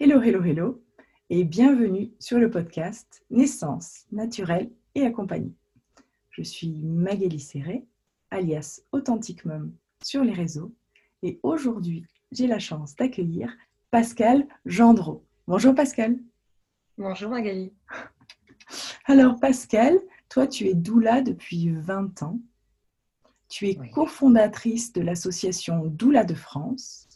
Hello, hello, hello, et bienvenue sur le podcast Naissance naturelle et accompagnée. Je suis Magali Serré, alias Authentic Mum sur les réseaux, et aujourd'hui, j'ai la chance d'accueillir Pascal Gendreau. Bonjour Pascal. Bonjour Magali. Alors Pascal, toi tu es doula depuis 20 ans. Tu es cofondatrice de l'association Doula de France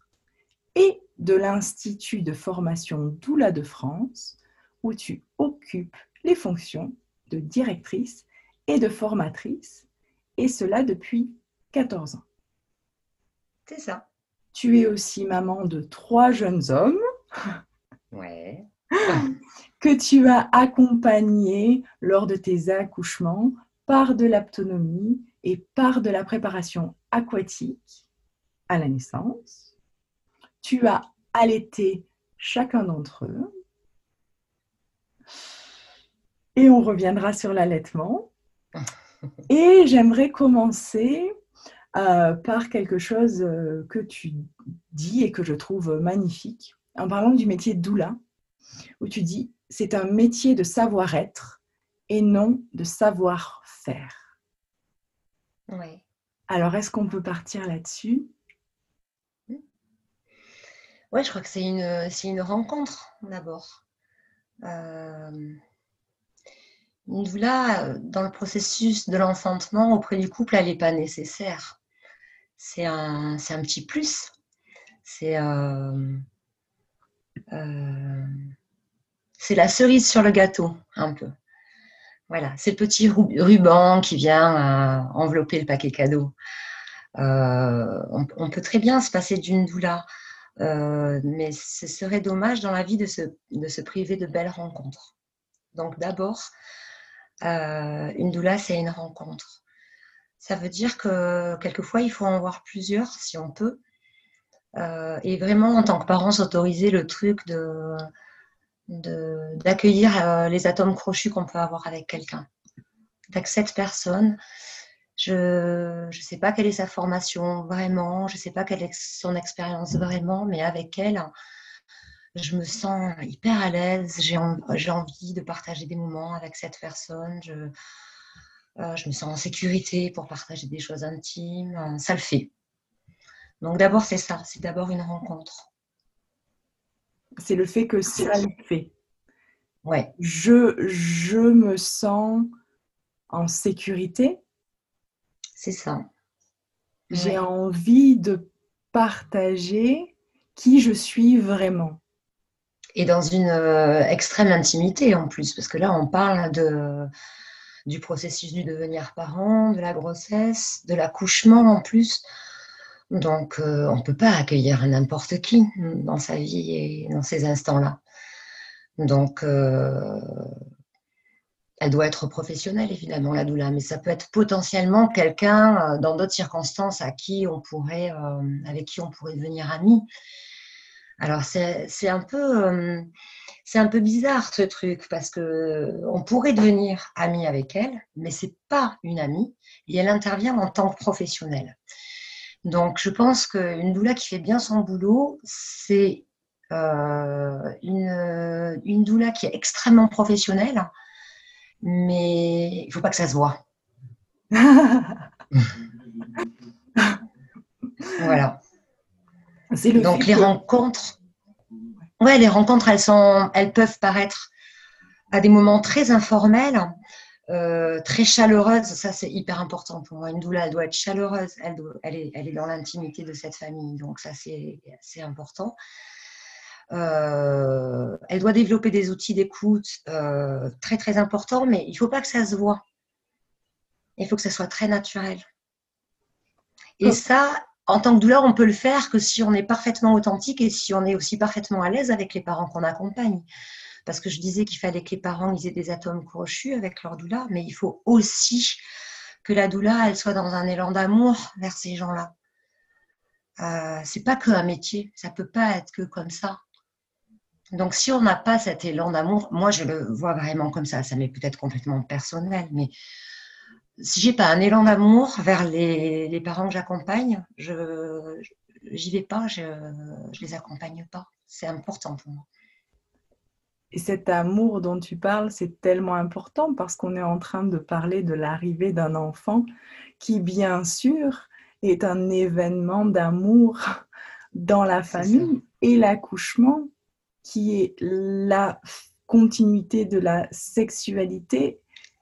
et de l'Institut de formation Doula de France, où tu occupes les fonctions de directrice et de formatrice, et cela depuis 14 ans. C'est ça. Tu es aussi maman de trois jeunes hommes. Ouais. que tu as accompagnés lors de tes accouchements par de l'autonomie et par de la préparation aquatique à la naissance. Tu as allaité chacun d'entre eux. Et on reviendra sur l'allaitement. Et j'aimerais commencer euh, par quelque chose euh, que tu dis et que je trouve magnifique, en parlant du métier de doula, où tu dis c'est un métier de savoir-être et non de savoir-faire. Oui. Alors, est-ce qu'on peut partir là-dessus? Ouais, je crois que c'est une, une rencontre d'abord. Euh, une doula, dans le processus de l'enfantement auprès du couple, elle n'est pas nécessaire. C'est un, un, petit plus. C'est euh, euh, la cerise sur le gâteau, un peu. Voilà, c'est le petit ruban qui vient euh, envelopper le paquet cadeau. Euh, on, on, peut très bien se passer d'une doula. Euh, mais ce serait dommage dans la vie de se, de se priver de belles rencontres. Donc d'abord, euh, une doula, c'est une rencontre. Ça veut dire que quelquefois, il faut en voir plusieurs si on peut. Euh, et vraiment, en tant que parent, s'autoriser le truc de d'accueillir les atomes crochus qu'on peut avoir avec quelqu'un. Avec cette personne, je ne sais pas quelle est sa formation vraiment, je ne sais pas quelle est son expérience vraiment, mais avec elle, je me sens hyper à l'aise, j'ai envie de partager des moments avec cette personne, je, euh, je me sens en sécurité pour partager des choses intimes, ça le fait. Donc d'abord c'est ça, c'est d'abord une rencontre. C'est le fait que ça le fait. Ouais. Je, je me sens en sécurité c'est ça. J'ai envie de partager qui je suis vraiment. Et dans une euh, extrême intimité en plus, parce que là, on parle de, du processus du devenir parent, de la grossesse, de l'accouchement en plus. Donc, euh, on ne peut pas accueillir n'importe qui dans sa vie et dans ces instants-là. Donc, euh, elle doit être professionnelle, évidemment, la doula, mais ça peut être potentiellement quelqu'un euh, dans d'autres circonstances à qui on pourrait, euh, avec qui on pourrait devenir ami. Alors, c'est un peu. Euh, un peu bizarre ce truc parce que on pourrait devenir ami avec elle, mais c'est pas une amie et elle intervient en tant que professionnelle. Donc, je pense qu'une doula qui fait bien son boulot, c'est une doula qui est extrêmement professionnelle, mais il ne faut pas que ça se voit. voilà. Donc les rencontres, ouais, les rencontres, elles sont, elles peuvent paraître à des moments très informels, euh, très chaleureuses. Ça, c'est hyper important pour moi. Une doula, elle doit être chaleureuse. Elle, elle, est, elle est dans l'intimité de cette famille. Donc ça, c'est important. Euh, elle doit développer des outils d'écoute euh, très très importants, mais il ne faut pas que ça se voit. Il faut que ça soit très naturel. Et oh. ça, en tant que douleur, on peut le faire que si on est parfaitement authentique et si on est aussi parfaitement à l'aise avec les parents qu'on accompagne. Parce que je disais qu'il fallait que les parents aient des atomes crochus avec leur douleur, mais il faut aussi que la douleur, elle soit dans un élan d'amour vers ces gens-là. Euh, c'est pas que un métier, ça peut pas être que comme ça. Donc, si on n'a pas cet élan d'amour, moi, je le vois vraiment comme ça. Ça m'est peut-être complètement personnel, mais si j'ai pas un élan d'amour vers les, parents que j'accompagne, je j'y vais pas, je, je les accompagne pas. C'est important pour moi. Et cet amour dont tu parles, c'est tellement important parce qu'on est en train de parler de l'arrivée d'un enfant qui, bien sûr, est un événement d'amour dans la famille et l'accouchement qui est la continuité de la sexualité.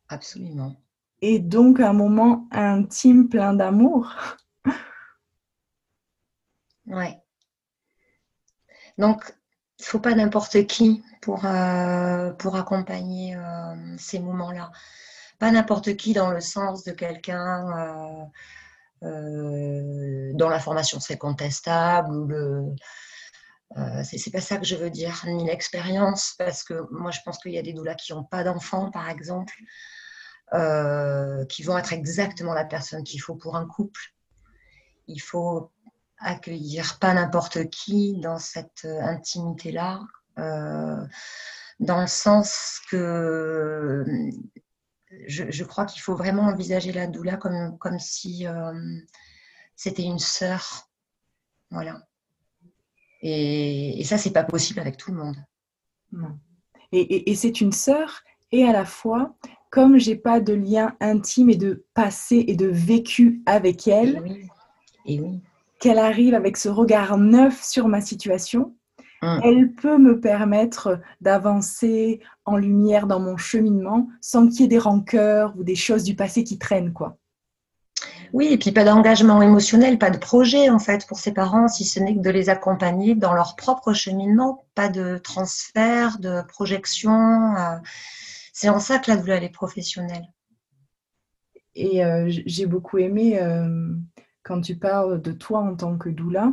Absolument. Et donc un moment intime plein d'amour. Ouais. Donc, il ne faut pas n'importe qui pour, euh, pour accompagner euh, ces moments-là. Pas n'importe qui dans le sens de quelqu'un euh, dont la formation serait contestable ou le. C'est pas ça que je veux dire, ni l'expérience, parce que moi je pense qu'il y a des doulas qui n'ont pas d'enfants, par exemple, qui vont être exactement la personne qu'il faut pour un couple. Il faut accueillir pas n'importe qui dans cette euh, intimité-là, euh, dans le sens que euh, je, crois qu'il faut vraiment envisager la doula comme, comme si c'était une sœur. Voilà. Et, et ça, c'est pas possible avec tout le monde. Et, et, c'est une sœur, et à la fois, comme j'ai pas de lien intime et de passé et de vécu avec elle, et oui. Et oui qu'elle arrive avec ce regard neuf sur ma situation, hum. elle peut me permettre d'avancer en lumière dans mon cheminement sans qu'il y ait des rancœurs ou des choses du passé qui traînent, quoi. Oui, et puis pas d'engagement émotionnel, pas de projet en fait pour ses parents, si ce n'est que de les accompagner dans leur propre cheminement, pas de transfert, de projection. Euh. C'est en ça que la douleur est professionnelle. Et euh, j'ai beaucoup aimé euh, quand tu parles de toi en tant que doula,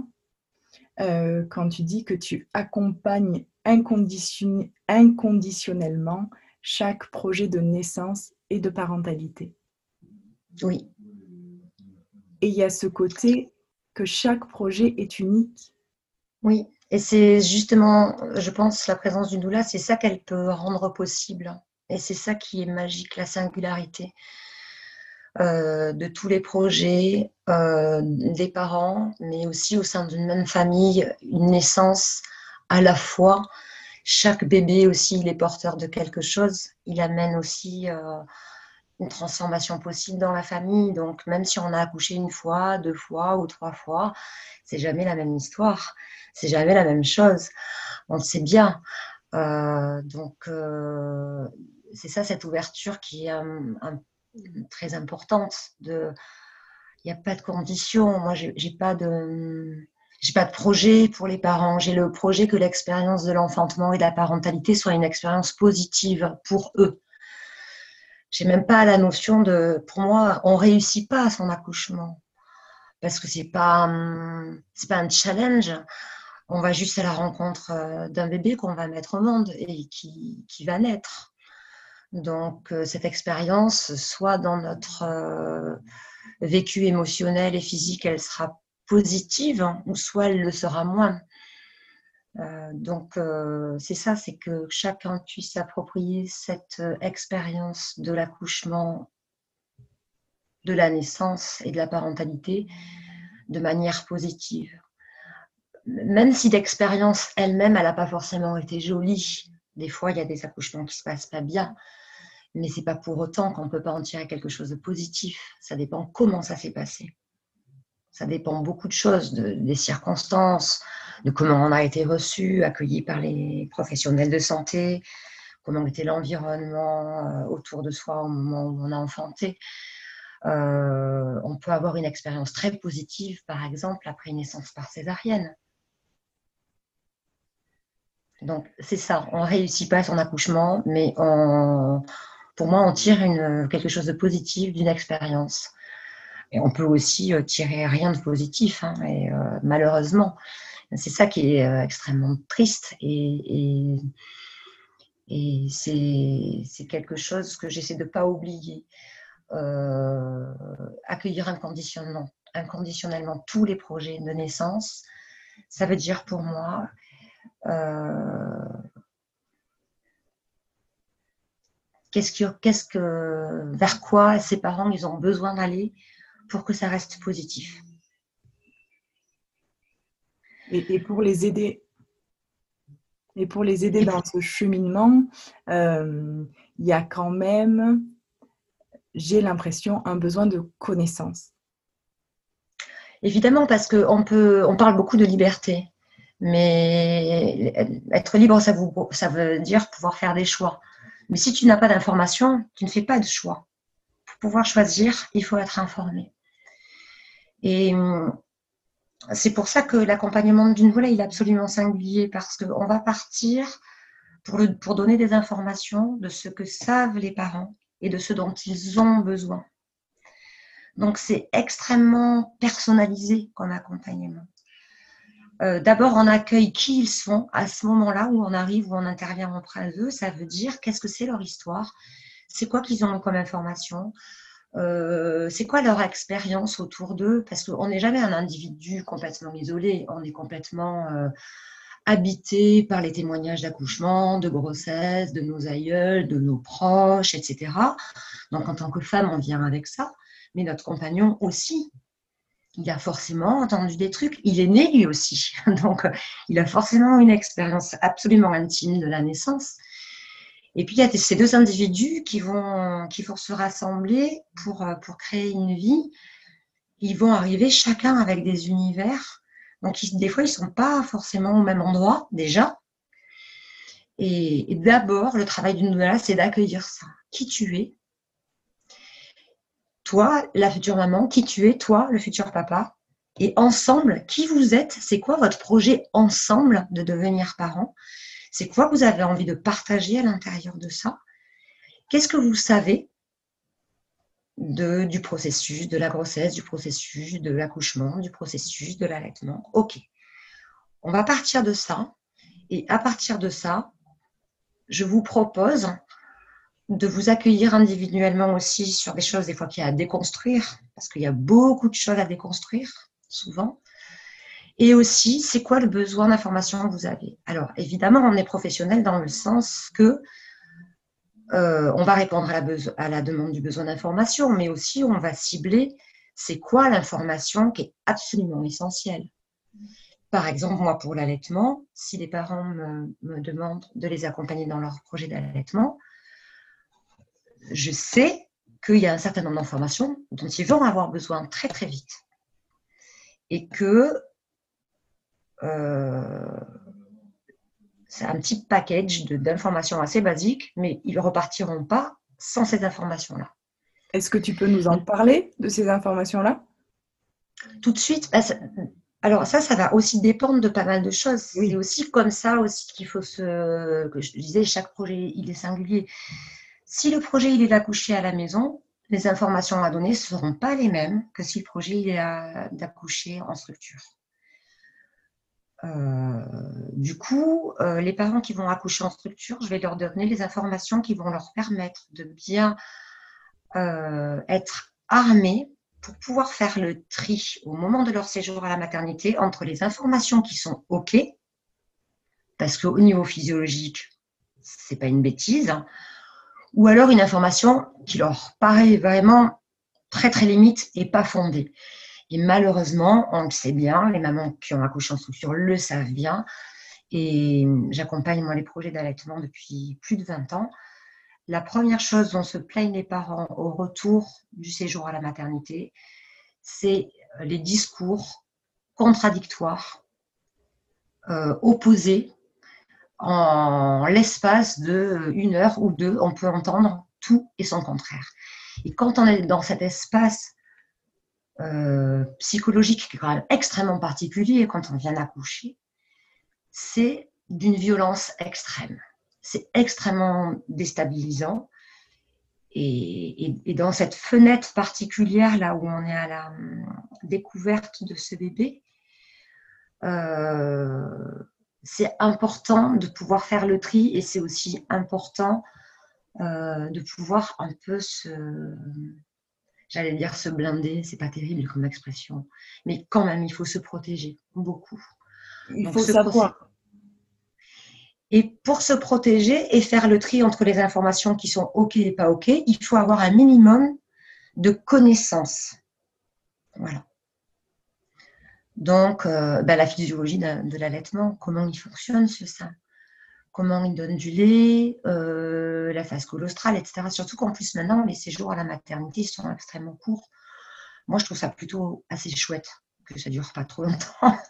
euh, quand tu dis que tu accompagnes inconditionnellement chaque projet de naissance et de parentalité. Oui. Et il y a ce côté que chaque projet est unique. Oui, et c'est justement, je pense, la présence du doula, c'est ça qu'elle peut rendre possible. Et c'est ça qui est magique, la singularité. Euh, de tous les projets euh, des parents, mais aussi au sein d'une même famille, une naissance à la fois. Chaque bébé aussi, il est porteur de quelque chose. Il amène aussi euh, une transformation possible dans la famille. Donc, même si on a accouché une fois, deux fois ou trois fois, c'est jamais la même histoire. C'est jamais la même chose. On le sait bien. donc, c'est ça, cette ouverture qui est un très importante. Il n'y a pas de conditions. Moi, j'ai pas de j'ai pas de projet pour les parents. J'ai le projet que l'expérience de l'enfantement et de la parentalité soit une expérience positive pour eux. J'ai même pas la notion de, pour moi, on réussit pas à son accouchement parce que c'est pas c'est pas un challenge. On va juste à la rencontre euh, d'un bébé qu'on va mettre au monde et qui, qui va naître. Donc, euh, cette expérience, soit dans notre euh, vécu émotionnel et physique, elle sera positive, hein, ou soit elle le sera moins. Euh, donc, c'est ça, c'est que chacun puisse s'approprier cette expérience de l'accouchement, de la naissance et de la parentalité de manière positive. Même si l'expérience elle-même, elle n'a pas forcément été jolie, des fois, il y a des accouchements qui ne se passent pas bien, mais c'est pas pour autant qu'on ne peut pas en tirer quelque chose de positif. Ça dépend comment ça s'est passé. Ça dépend beaucoup de choses, des circonstances, de comment on a été reçu, accueilli par les professionnels de santé, comment était l'environnement euh, autour de soi au moment où on a enfanté. Euh, on peut avoir une expérience très positive, par exemple, après une naissance par césarienne. Donc, c'est ça, on ne réussit pas son accouchement, mais pour moi, on tire quelque chose de positif d'une expérience. Et on peut aussi euh, tirer rien de positif, hein, et, euh, malheureusement. C'est ça qui est euh, extrêmement triste et, c'est quelque chose que j'essaie de ne pas oublier. accueillir inconditionnellement, inconditionnellement tous les projets de naissance, ça veut dire pour moi vers quoi ses parents ont besoin d'aller pour que ça reste positif. Et, pour les aider, Et pour les aider dans ce cheminement, euh, il y a quand même, j'ai l'impression, un besoin de connaissance. Évidemment, parce qu'on peut, on parle beaucoup de liberté, mais être libre, ça, ça veut dire pouvoir faire des choix. Mais si tu n'as pas d'information, tu ne fais pas de choix. Pour pouvoir choisir, il faut être informé. Et hum, c'est pour ça que l'accompagnement d'une volée il est absolument singulier parce qu'on va partir pour, pour donner des informations de ce que savent les parents et de ce dont ils ont besoin. Donc c'est extrêmement personnalisé comme accompagnement. Euh, d'abord, on accueille qui ils sont à ce moment-là où on arrive, où on intervient auprès d'eux. Ça veut dire qu'est-ce que c'est leur histoire, c'est quoi qu'ils ont comme information, euh, c'est quoi leur expérience autour d'eux? Parce qu'on n'est jamais un individu complètement isolé, on est complètement euh, habité par les témoignages d'accouchement, de grossesse, de nos aïeuls, de nos proches, etc. Donc en tant que femme, on vient avec ça, mais notre compagnon aussi. Il a forcément entendu des trucs, il est né lui aussi. Donc il a forcément une expérience absolument intime de la naissance. Et puis, il y a ces deux individus qui vont, se rassembler pour, euh, pour créer une vie. Ils vont arriver chacun avec des univers. Donc, des fois, ils ne sont pas forcément au même endroit déjà. Et, d'abord, le travail d'une nouvelle, c'est d'accueillir ça. Qui tu es? Toi, la future maman, qui tu es Toi, le futur papa? Et ensemble, qui vous êtes? C'est quoi votre projet ensemble de devenir parent c'est quoi vous avez envie de partager à l'intérieur de ça? Qu'est-ce que vous savez du processus de la grossesse, du processus de l'accouchement, du processus de l'allaitement? Ok. On va partir de ça. Et à partir de ça, je vous propose de vous accueillir individuellement aussi sur des choses des fois qu'il y a à déconstruire, parce qu'il y a beaucoup de choses à déconstruire, souvent. Et aussi, c'est quoi le besoin d'information que vous avez? Alors, évidemment, on est professionnel dans le sens que euh, on va répondre à la, demande du besoin d'information, mais aussi on va cibler c'est quoi l'information qui est absolument essentielle. Par exemple, moi, pour l'allaitement, si les parents me, me, demandent de les accompagner dans leur projet d'allaitement, je sais qu'il y a un certain nombre d'informations dont ils vont avoir besoin très très vite. Et que c'est un petit package d'informations assez basiques, mais ils ne repartiront pas sans ces informations-là. Est-ce que tu peux nous en parler de ces informations-là? Tout de suite. Bah, alors ça, ça va aussi dépendre de pas mal de choses. C'est aussi comme ça aussi qu'il faut se... Que je disais, chaque projet, il est singulier. Si le projet, il est d'accoucher à la maison, les informations à donner ne seront pas les mêmes que si le projet, il est d'accoucher en structure. Euh, du coup, euh, les parents qui vont accoucher en structure, je vais leur donner les informations qui vont leur permettre de bien euh, être armés pour pouvoir faire le tri au moment de leur séjour à la maternité entre les informations qui sont OK, parce qu'au niveau physiologique, c'est pas une bêtise, hein, ou alors une information qui leur paraît vraiment très très limite et pas fondée. Et malheureusement, on le sait bien, les mamans qui ont accouché en structure le savent bien. Et j'accompagne moi les projets d'allaitement depuis plus de 20 ans. La première chose dont se plaignent les parents au retour du séjour à la maternité, c'est les discours contradictoires, euh, opposés. En l'espace de une heure ou deux, on peut entendre tout et son contraire. Et quand on est dans cet espace euh, psychologique qui est quand même extrêmement particulier quand on vient d'accoucher, c'est d'une violence extrême. C'est extrêmement déstabilisant. Et, dans cette fenêtre particulière, là où on est à la hum, découverte de ce bébé, euh, c'est important de pouvoir faire le tri et c'est aussi important euh, de pouvoir un peu se, j'allais dire se blinder, c'est pas terrible comme expression, mais quand même, il faut se protéger beaucoup. Il faut savoir. Et pour se protéger et faire le tri entre les informations qui sont OK et pas OK, il faut avoir un minimum de connaissances. Voilà. Donc, euh, ben, la physiologie de, l'allaitement, comment il fonctionne ce sein comment ils donnent du lait, euh, la phase colostrale, etc. Surtout qu'en plus maintenant, les séjours à la maternité sont extrêmement courts. Moi, je trouve ça plutôt assez chouette, que ça ne dure pas trop longtemps.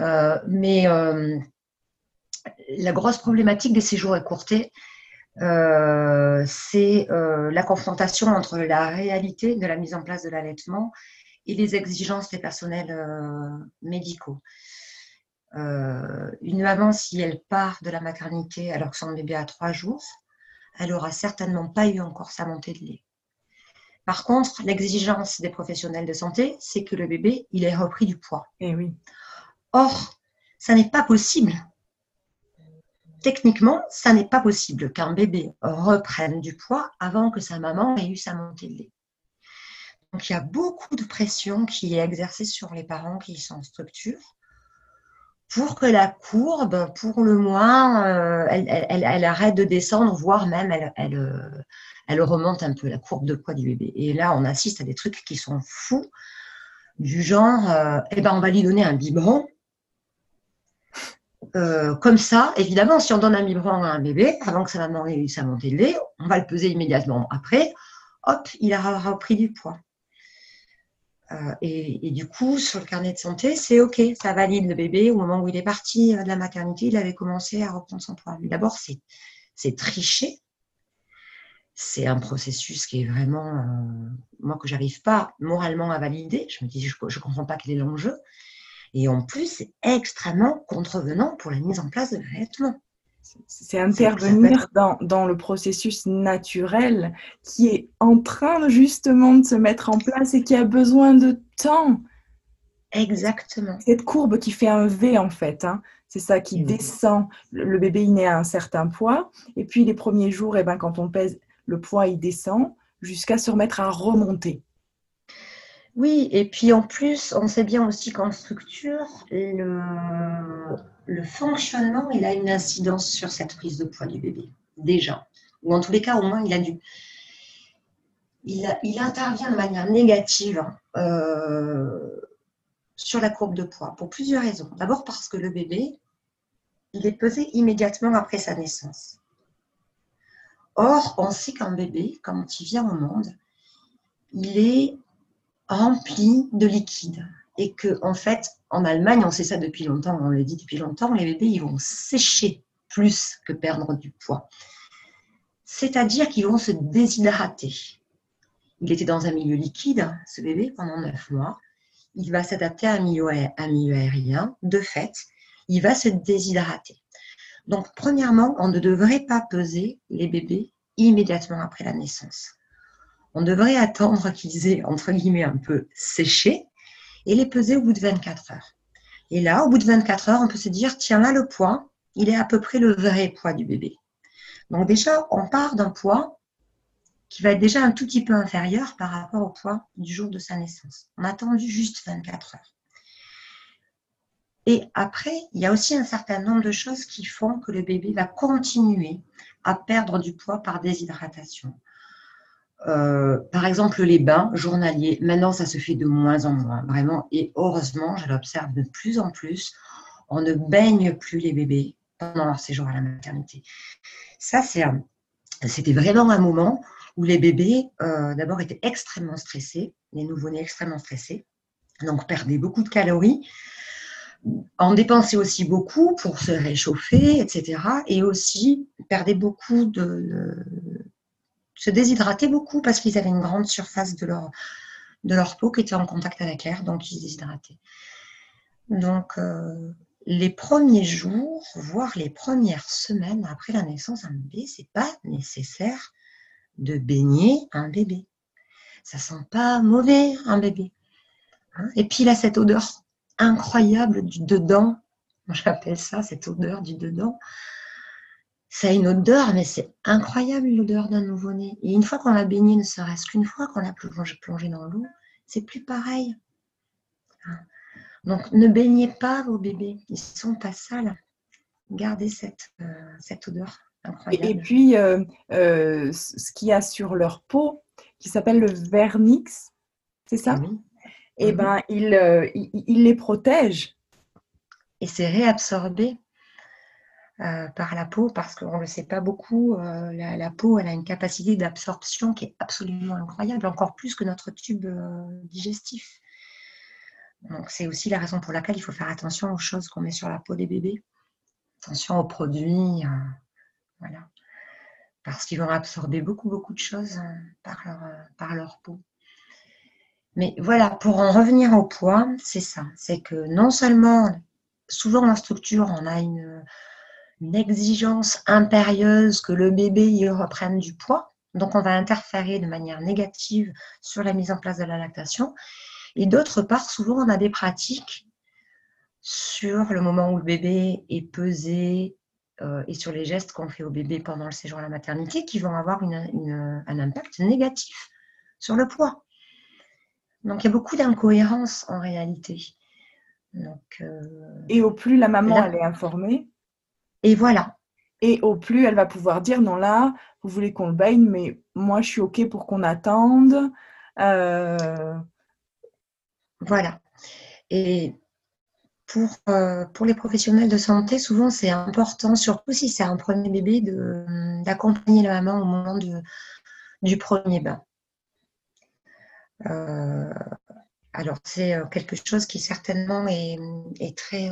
Euh, mais euh, la grosse problématique des séjours écourtés, c'est la confrontation entre la réalité de la mise en place de l'allaitement et les exigences des personnels médicaux. Euh, une maman, si elle part de la maternité alors que son bébé a trois jours, elle n'aura certainement pas eu encore sa montée de lait. Par contre, l'exigence des professionnels de santé, c'est que le bébé, il ait repris du poids. Eh oui. Or, ça n'est pas possible. Techniquement, ça n'est pas possible qu'un bébé reprenne du poids avant que sa maman ait eu sa montée de lait. Donc, il y a beaucoup de pression qui est exercée sur les parents qui sont en structure pour que la courbe, pour le moins, euh, elle, arrête de descendre, voire même elle, euh, elle, remonte un peu la courbe de poids du bébé. Et là, on assiste à des trucs qui sont fous, du genre, euh, eh ben, on va lui donner un biberon. comme ça, évidemment, si on donne un biberon à un bébé, avant que sa maman ait eu sa de lait, on va le peser immédiatement après. Hop, il aura repris du poids. Euh, et, du coup, sur le carnet de santé, c'est OK, ça valide le bébé. Au moment où il est parti euh, de la maternité, il avait commencé à reprendre son poids. D'abord, c'est tricher. C'est un processus qui est vraiment, euh, moi, que j'arrive pas moralement à valider. Je me dis, je ne comprends pas quel est l'enjeu. Et en plus, c'est extrêmement contrevenant pour la mise en place de l'allaitement. C'est intervenir dans, dans, le processus naturel qui est en train justement de se mettre en place et qui a besoin de temps. Exactement. Cette courbe qui fait un V en fait, hein, c'est ça qui descend. Le, bébé il naît à un certain poids et puis les premiers jours, eh ben, quand on pèse, le poids il descend jusqu'à se remettre à remonter. Oui, et puis en plus, on sait bien aussi qu'en structure, le, le fonctionnement, il a une incidence sur cette prise de poids du bébé, déjà. Ou en tous les cas, au moins, il a. Il, il intervient de manière négative euh, sur la courbe de poids pour plusieurs raisons. D'abord parce que le bébé, il est pesé immédiatement après sa naissance. Or, on sait qu'un bébé, quand il vient au monde, il est rempli de liquide et que en fait, en Allemagne, on sait ça depuis longtemps, on le dit depuis longtemps, les bébés ils vont sécher plus que perdre du poids. C'est-à-dire qu'ils vont se déshydrater. Il était dans un milieu liquide, ce bébé, pendant neuf mois. Il va s'adapter à un milieu, un milieu aérien. De fait, il va se déshydrater. Donc, premièrement, on ne devrait pas peser les bébés immédiatement après la naissance. On devrait attendre qu'ils aient, entre guillemets, un peu séché et les peser au bout de 24 heures. Et là, au bout de 24 heures, on peut se dire, tiens, là, le poids, il est à peu près le vrai poids du bébé. Donc déjà, on part d'un poids qui va être déjà un tout petit peu inférieur par rapport au poids du jour de sa naissance. On a attendu juste 24 heures. Et après, il y a aussi un certain nombre de choses qui font que le bébé va continuer à perdre du poids par déshydratation. Euh, par exemple, les bains journaliers, maintenant, ça se fait de moins en moins, vraiment. Et heureusement, je l'observe de plus en plus, on ne baigne plus les bébés pendant leur séjour à la maternité. Ça, c'était vraiment un moment où les bébés, euh, d'abord, étaient extrêmement stressés, les nouveau-nés extrêmement stressés, donc perdaient beaucoup de calories, en dépensaient aussi beaucoup pour se réchauffer, etc. Et aussi perdaient beaucoup de, se déshydrataient beaucoup parce qu'ils avaient une grande surface de leur, de leur peau qui était en contact avec l'air, donc ils se déshydrataient. Donc, euh, les premiers jours, voire les premières semaines après la naissance d'un bébé, c'est pas nécessaire de baigner un bébé. Ça sent pas mauvais un bébé. Hein? Et puis il a cette odeur incroyable du dedans. J'appelle ça cette odeur du dedans ça a une odeur, mais c'est incroyable l'odeur d'un nouveau-né. Et une fois qu'on l'a baigné, ne serait-ce qu'une fois qu'on l'a plongé, dans l'eau, c'est plus pareil. Hein. Donc ne baignez pas vos bébés, ils ne sont pas sales. Gardez cette, euh, cette odeur incroyable. Et puis, euh, euh, ce qu'il y a sur leur peau, qui s'appelle le vernix, c'est ça? Oui. Et eh mhm. ben, il, il, il les protège. Et c'est réabsorbé euh, par la peau parce qu'on ne le sait pas beaucoup. Euh, la, peau, elle a une capacité d'absorption qui est absolument incroyable, encore plus que notre tube digestif. Donc c'est aussi la raison pour laquelle il faut faire attention aux choses qu'on met sur la peau des bébés. Attention aux produits, voilà, parce qu'ils vont absorber beaucoup beaucoup de choses par par leur peau. Mais voilà, pour en revenir au poids, c'est ça. C'est que non seulement, souvent en structure, on a une, exigence impérieuse que le bébé y reprenne du poids. Donc, on va interférer de manière négative sur la mise en place de la lactation. Et d'autre part, souvent, on a des pratiques sur le moment où le bébé est pesé euh, et sur les gestes qu'on fait au bébé pendant le séjour à la maternité qui vont avoir un impact négatif sur le poids. Donc il y a beaucoup d'incohérences en réalité. Euh, et au plus la maman elle est informée. Et voilà. Et au plus elle va pouvoir dire non là, vous voulez qu'on le baigne, mais moi je suis ok pour qu'on attende. Euh, voilà. Et pour, euh, pour les professionnels de santé, souvent c'est important, surtout si c'est un premier bébé, d'accompagner la maman au moment de, du premier bain. Euh, alors, c'est quelque chose qui certainement est, très,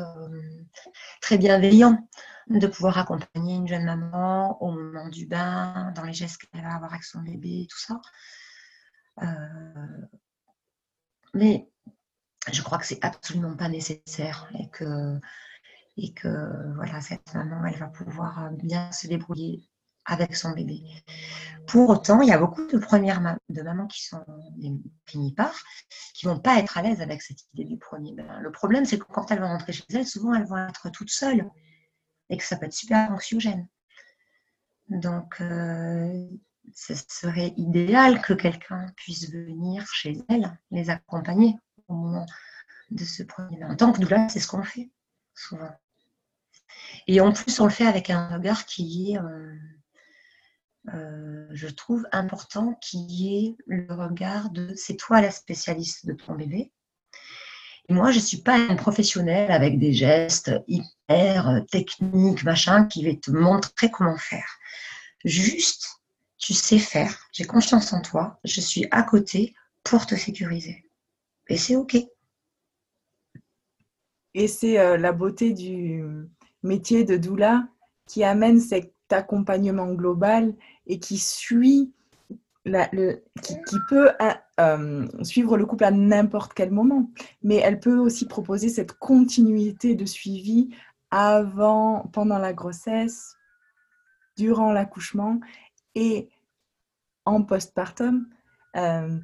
très bienveillant de pouvoir accompagner une jeune maman au moment du bain, dans les gestes qu'elle va avoir avec son bébé, tout ça. mais je crois que c'est absolument pas nécessaire et que, et que voilà, cette maman, elle va pouvoir bien se débrouiller avec son bébé. Pour autant, il y a beaucoup de premières de mamans qui sont des primipares qui vont pas être à l'aise avec cette idée du premier bain. Le problème, c'est que quand elles vont rentrer chez elles, souvent elles vont être toutes seules et que ça peut être super anxiogène. Donc, euh, ce serait idéal que quelqu'un puisse venir chez elles, les accompagner au moment de ce premier. En tant que doula, c'est ce qu'on fait souvent. Et en plus, on le fait avec un regard qui est euh, euh, je trouve important qu'il y ait le regard de c'est toi la spécialiste de ton bébé. Moi, je ne suis pas une professionnelle avec des gestes hyper techniques, machin, qui va te montrer comment faire. Juste, tu sais faire, j'ai confiance en toi, je suis à côté pour te sécuriser. Et c'est OK. Et c'est euh, la beauté du métier de doula qui amène cette accompagnement global et qui suit le, qui, peut euh, suivre le couple à n'importe quel moment, mais elle peut aussi proposer cette continuité de suivi avant, pendant la grossesse, durant l'accouchement et en postpartum, euh,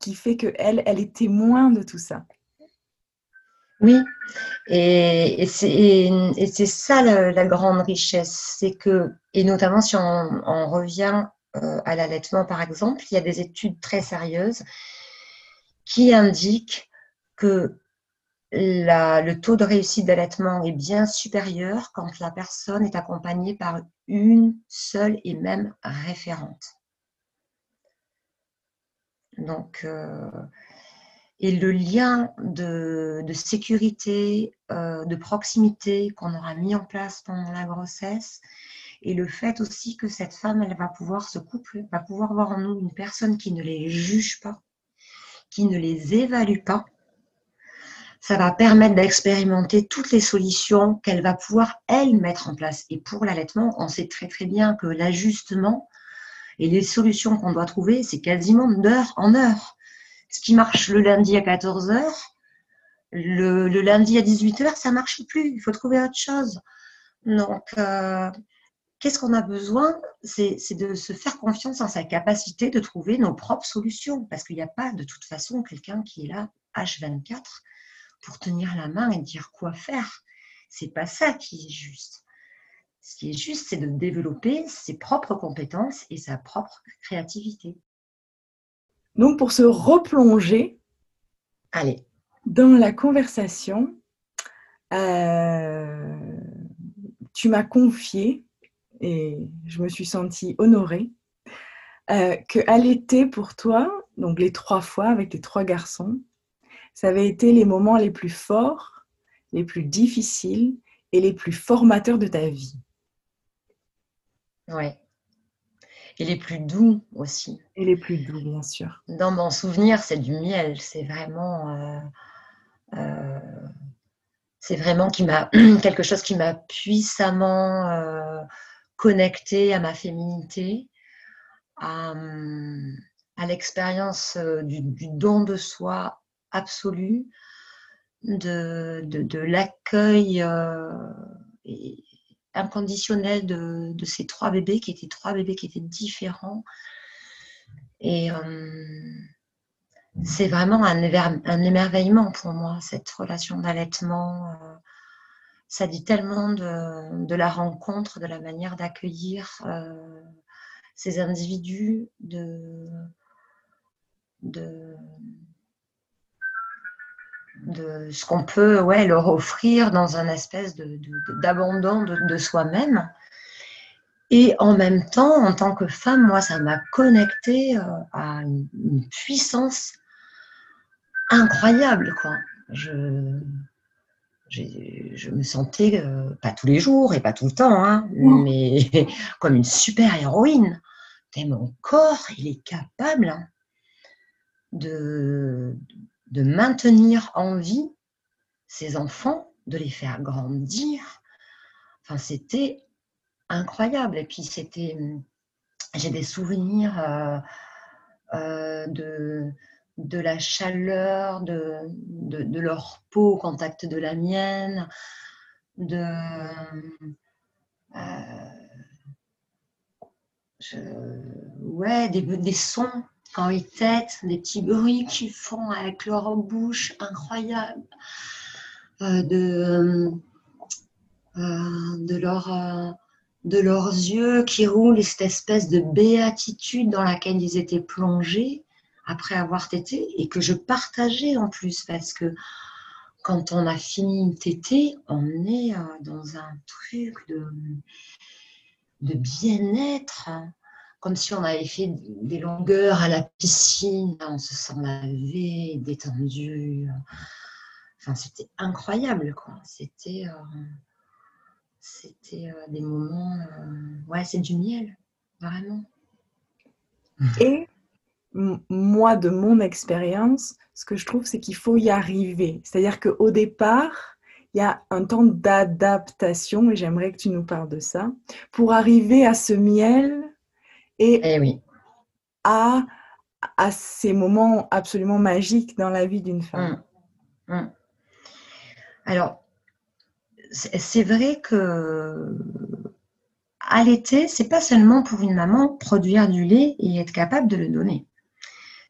qui, fait qu'elle, elle est témoin de tout ça. Oui, et, c'est ça la, grande richesse, c'est que, et notamment si on, revient euh, à l'allaitement par exemple, il y a des études très sérieuses qui indiquent que le taux de réussite d'allaitement est bien supérieur quand la personne est accompagnée par une seule et même référente. Donc, euh, et le lien de, sécurité, euh, de proximité qu'on aura mis en place pendant la grossesse, et le fait aussi que cette femme, elle va pouvoir, se couple, va pouvoir voir en nous une personne qui ne les juge pas, qui ne les évalue pas, ça va permettre d'expérimenter toutes les solutions qu'elle va pouvoir, elle, mettre en place. Et pour l'allaitement, on sait très très bien que l'ajustement et les solutions qu'on doit trouver, c'est quasiment d'heure en heure ce qui marche le lundi à 14h, le, lundi à 18h, ça ne marche plus. Il faut trouver autre chose. Donc, euh, qu'est-ce qu'on a besoin C'est de se faire confiance en sa capacité de trouver nos propres solutions. Parce qu'il n'y a pas de toute façon quelqu'un qui est là H24 pour tenir la main et dire quoi faire. C'est pas ça qui est juste. Ce qui est juste, c'est de développer ses propres compétences et sa propre créativité. Donc, pour se replonger Allez. dans la conversation, euh, tu m'as confié, et je me suis sentie honorée, euh, que l'été pour toi, donc les trois fois avec les trois garçons, ça avait été les moments les plus forts, les plus difficiles et les plus formateurs de ta vie. Oui. Et les plus doux aussi. Et les plus doux, bien sûr. Dans mon souvenir, c'est du miel. C'est vraiment. Euh, euh, c'est vraiment qui m'a quelque chose qui m'a puissamment euh, connecté à ma féminité, à, l'expérience du, don de soi absolu, de, de, l'accueil inconditionnel de, de, ces trois bébés qui étaient trois bébés qui étaient différents. Et euh, c'est vraiment un, émerveillement pour moi, cette relation d'allaitement. Euh, ça dit tellement de, la rencontre, de la manière d'accueillir euh, ces individus, de, de, ce qu'on peut ouais, leur offrir dans un espèce d'abandon de, de, soi-même. Et en même temps, en tant que femme, moi, ça m'a connectée euh, à une, puissance incroyable. Quoi. Je me sentais, euh, pas tous les jours et pas tout le temps, hein, mais comme une super héroïne. Et mon corps, il est capable hein, de, de maintenir en vie ces enfants, de les faire grandir. Enfin, c'était incroyable. Et puis, c'était, j'ai des souvenirs euh, euh, de, de la chaleur de, de, leur peau au contact de la mienne, de. Euh, ouais, des, des sons quand ils têtent, des petits bruits qu'ils font avec leur bouche incroyable, euh, de, euh, de, leur, de leurs yeux qui roulent et cette espèce de béatitude dans laquelle ils étaient plongés après avoir tété et que je partageais en plus parce que quand on a fini une tétée, on est dans un truc de, de bien-être comme si on avait fait des longueurs à la piscine, on se sent lavé, détendu. Enfin, c'était incroyable, quoi. C'était, euh, euh, des moments. Euh, ouais, c'est du miel, vraiment. Et moi, de mon expérience, ce que je trouve, c'est qu'il faut y arriver. C'est-à-dire qu'au départ, il y a un temps d'adaptation, et j'aimerais que tu nous parles de ça, pour arriver à ce miel et eh oui. à, à ces moments absolument magiques dans la vie d'une femme. Hum, hum. Alors, c'est vrai que allaiter, c'est pas seulement pour une maman produire du lait et être capable de le donner.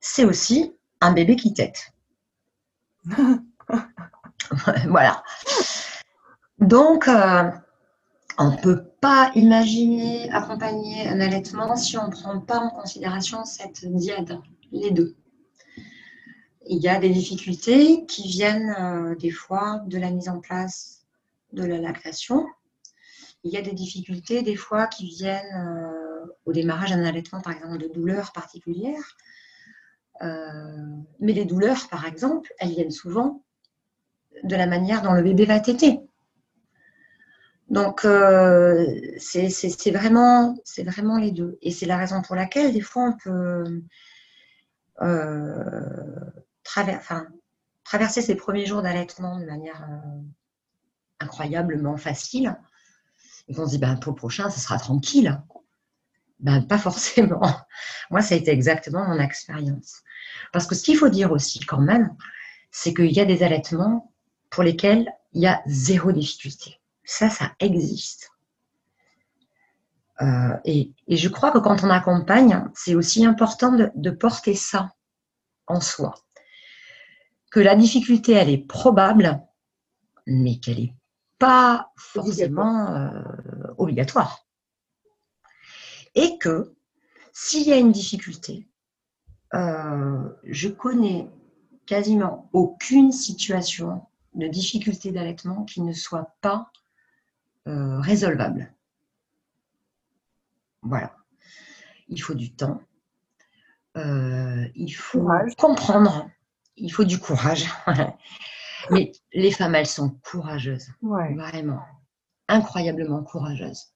C'est aussi un bébé qui tète. voilà. Donc, euh, on ne peut pas imaginer accompagner un allaitement si on ne prend pas en considération cette diade, les deux. Il y a des difficultés qui viennent euh, des fois de la mise en place de la lactation. Il y a des difficultés des fois qui viennent euh, au démarrage d'un allaitement, par exemple, de douleurs particulières. Euh, mais les douleurs, par exemple, elles viennent souvent de la manière dont le bébé va téter. Donc, euh, c'est vraiment, vraiment les deux. Et c'est la raison pour laquelle, des fois, on peut euh, traverser ces premiers jours d'allaitement de manière incroyablement facile. Et qu'on se dit, ben, pour le prochain, ce sera tranquille. Ben, pas forcément. Moi, ça a été exactement mon expérience. Parce que ce qu'il faut dire aussi, quand même, c'est qu'il y a des allaitements pour lesquels il y a zéro difficulté. Ça, ça existe. Euh, et, je crois que quand on accompagne, c'est aussi important de, porter ça en soi. Que la difficulté, elle est probable, mais qu'elle n'est pas forcément euh, obligatoire. Et que s'il y a une difficulté, euh, je connais quasiment aucune situation de difficulté d'allaitement qui ne soit pas euh, résolvable. Voilà. Il faut du temps. Euh, il faut comprendre. Il faut du courage. Mais les femmes, elles sont courageuses. Vraiment. Incroyablement courageuses.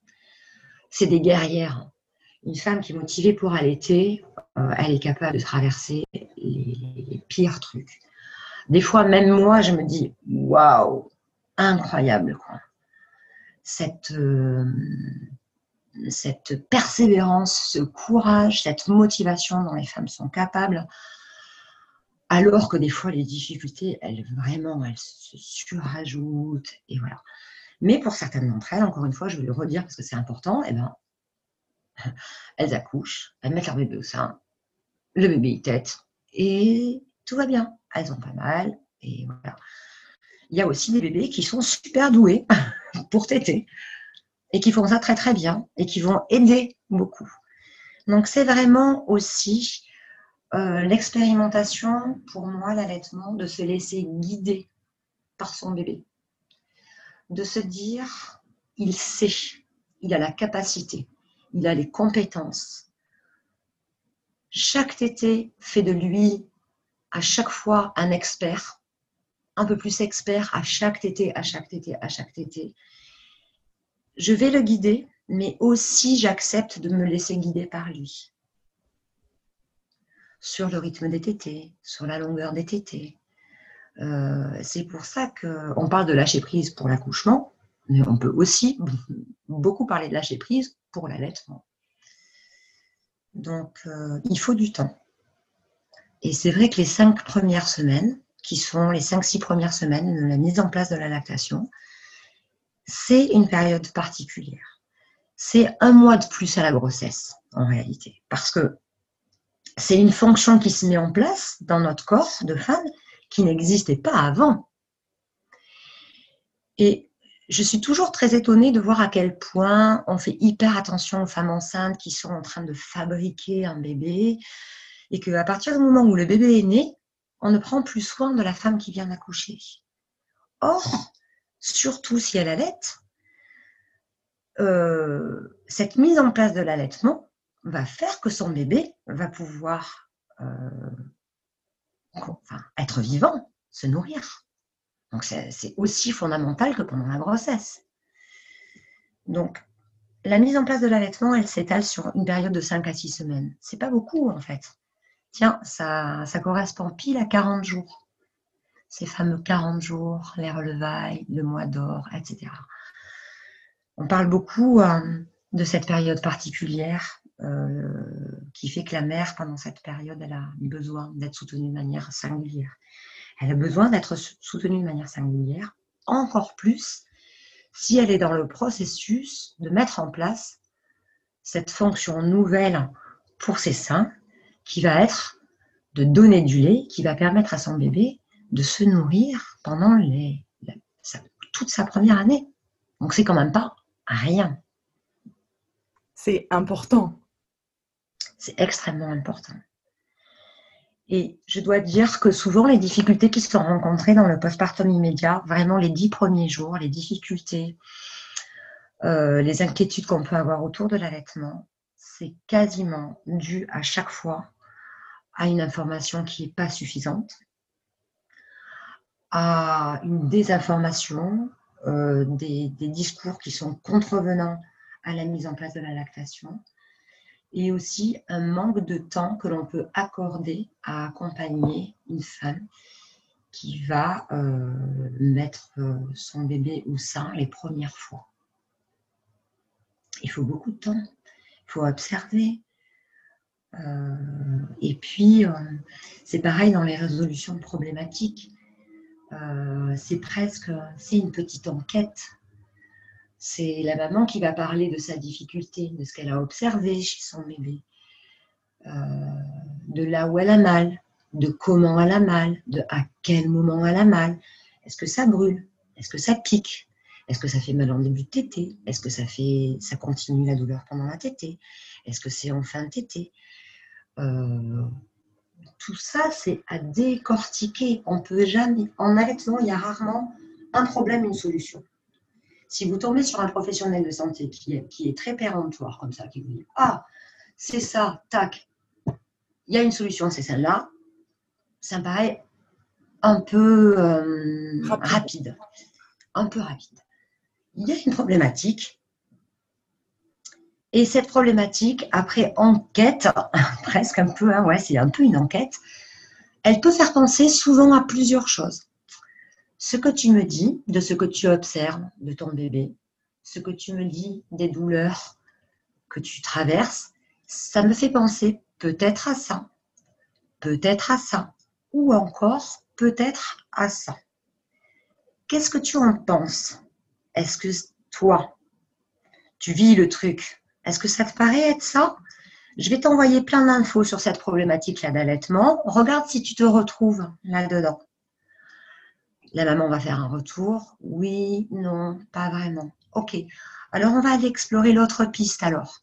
c'est des guerrières. Une femme qui est motivée pour allaiter, euh, elle est capable de traverser les, pires trucs. Des fois, même moi, je me dis, waouh, incroyable. Cette, euh, cette persévérance, ce courage, cette motivation dont les femmes sont capables, alors que des fois, les difficultés, elles vraiment, elles se surajoutent, et voilà. Mais pour certaines d'entre elles, encore une fois, je vais le redire parce que c'est important, eh ben, elles accouchent, elles mettent leur bébé au sein, le bébé il tête, et tout va bien. Elles ont pas mal, et voilà. Il y a aussi des bébés qui sont super doués pour téter, et qui font ça très très bien, et qui vont aider beaucoup. Donc c'est vraiment aussi euh, l'expérimentation, pour moi, l'allaitement, de se laisser guider par son bébé. De se dire, il sait, il a la capacité, il a les compétences. Chaque tété fait de lui à chaque fois un expert, un peu plus expert à chaque tété, à chaque tété, à chaque tété. Je vais le guider, mais aussi j'accepte de me laisser guider par lui. Sur le rythme des tétés, sur la longueur des tétés. Euh, c'est pour ça qu'on parle de lâcher prise pour l'accouchement, mais on peut aussi beaucoup parler de lâcher prise pour l'allaitement. Donc, euh, il faut du temps. Et c'est vrai que les cinq premières semaines, qui sont les cinq, six premières semaines de la mise en place de la lactation, c'est une période particulière. C'est un mois de plus à la grossesse, en réalité. Parce que c'est une fonction qui se met en place dans notre corps de femme qui n'existait pas avant. Et je suis toujours très étonnée de voir à quel point on fait hyper attention aux femmes enceintes qui sont en train de fabriquer un bébé et qu'à partir du moment où le bébé est né, on ne prend plus soin de la femme qui vient d'accoucher. Or, surtout si elle allait, euh, cette mise en place de l'allaitement va faire que son bébé va pouvoir euh, être vivant, se nourrir. Donc c'est aussi fondamental que pendant la grossesse. Donc la mise en place de l'allaitement, elle s'étale sur une période de 5 à 6 semaines. C'est pas beaucoup en fait. Tiens, ça, correspond pile à 40 jours. Ces fameux 40 jours, les relevailles, le mois d'or, etc. On parle beaucoup euh, de cette période particulière euh, qui fait que la mère, pendant cette période, elle a besoin d'être soutenue de manière singulière. Elle a besoin d'être soutenue de manière singulière, encore plus si elle est dans le processus de mettre en place cette fonction nouvelle pour ses seins, qui va être de donner du lait, qui va permettre à son bébé de se nourrir pendant les, toute sa première année. Donc c'est quand même pas rien. C'est important. C'est extrêmement important. Et je dois dire que souvent, les difficultés qui sont rencontrées dans le postpartum immédiat, vraiment les dix premiers jours, les difficultés, euh, les inquiétudes qu'on peut avoir autour de l'allaitement, c'est quasiment dû à chaque fois à une information qui n'est pas suffisante, à une désinformation, euh, des, des, discours qui sont contrevenants à la mise en place de la lactation, et aussi un manque de temps que l'on peut accorder à accompagner une femme qui va euh, mettre euh, son bébé au sein les premières fois. Il faut beaucoup de temps, il faut observer. Euh, et puis, c'est pareil dans les résolutions problématiques. c'est presque, c'est une petite enquête c'est la maman qui va parler de sa difficulté, de ce qu'elle a observé chez son bébé, euh, de là où elle a mal, de comment elle a mal, de à quel moment elle a mal. Est-ce que ça brûle? Est-ce que ça pique? Est-ce que ça fait mal en début de tété Est-ce que ça fait, ça continue la douleur pendant la tétée? Est-ce que c'est en fin de tétée? Euh, Tout ça, c'est à décortiquer. On peut jamais, en allaitement, il y a rarement un problème, une solution. Si vous tombez sur un professionnel de santé qui est, qui est très péremptoire comme ça, qui vous dit Ah, c'est ça, tac, il y a une solution, c'est celle-là, ça me paraît un peu euh, rapide. Un peu rapide. Il y a une problématique. Et cette problématique, après enquête, presque un peu, hein, ouais, c'est un peu une enquête, elle peut faire penser souvent à plusieurs choses. Ce que tu me dis de ce que tu observes de ton bébé, ce que tu me dis des douleurs que tu traverses, ça me fait penser peut-être à ça, peut-être à ça, ou encore peut-être à ça. Qu'est-ce que tu en penses? Est-ce que toi, tu vis le truc? Est-ce que ça te paraît être ça? Je vais t'envoyer plein d'infos sur cette problématique-là d'allaitement. Regarde si tu te retrouves là-dedans. La maman va faire un retour. Oui, non, pas vraiment. Ok. Alors, on va aller explorer l'autre piste alors.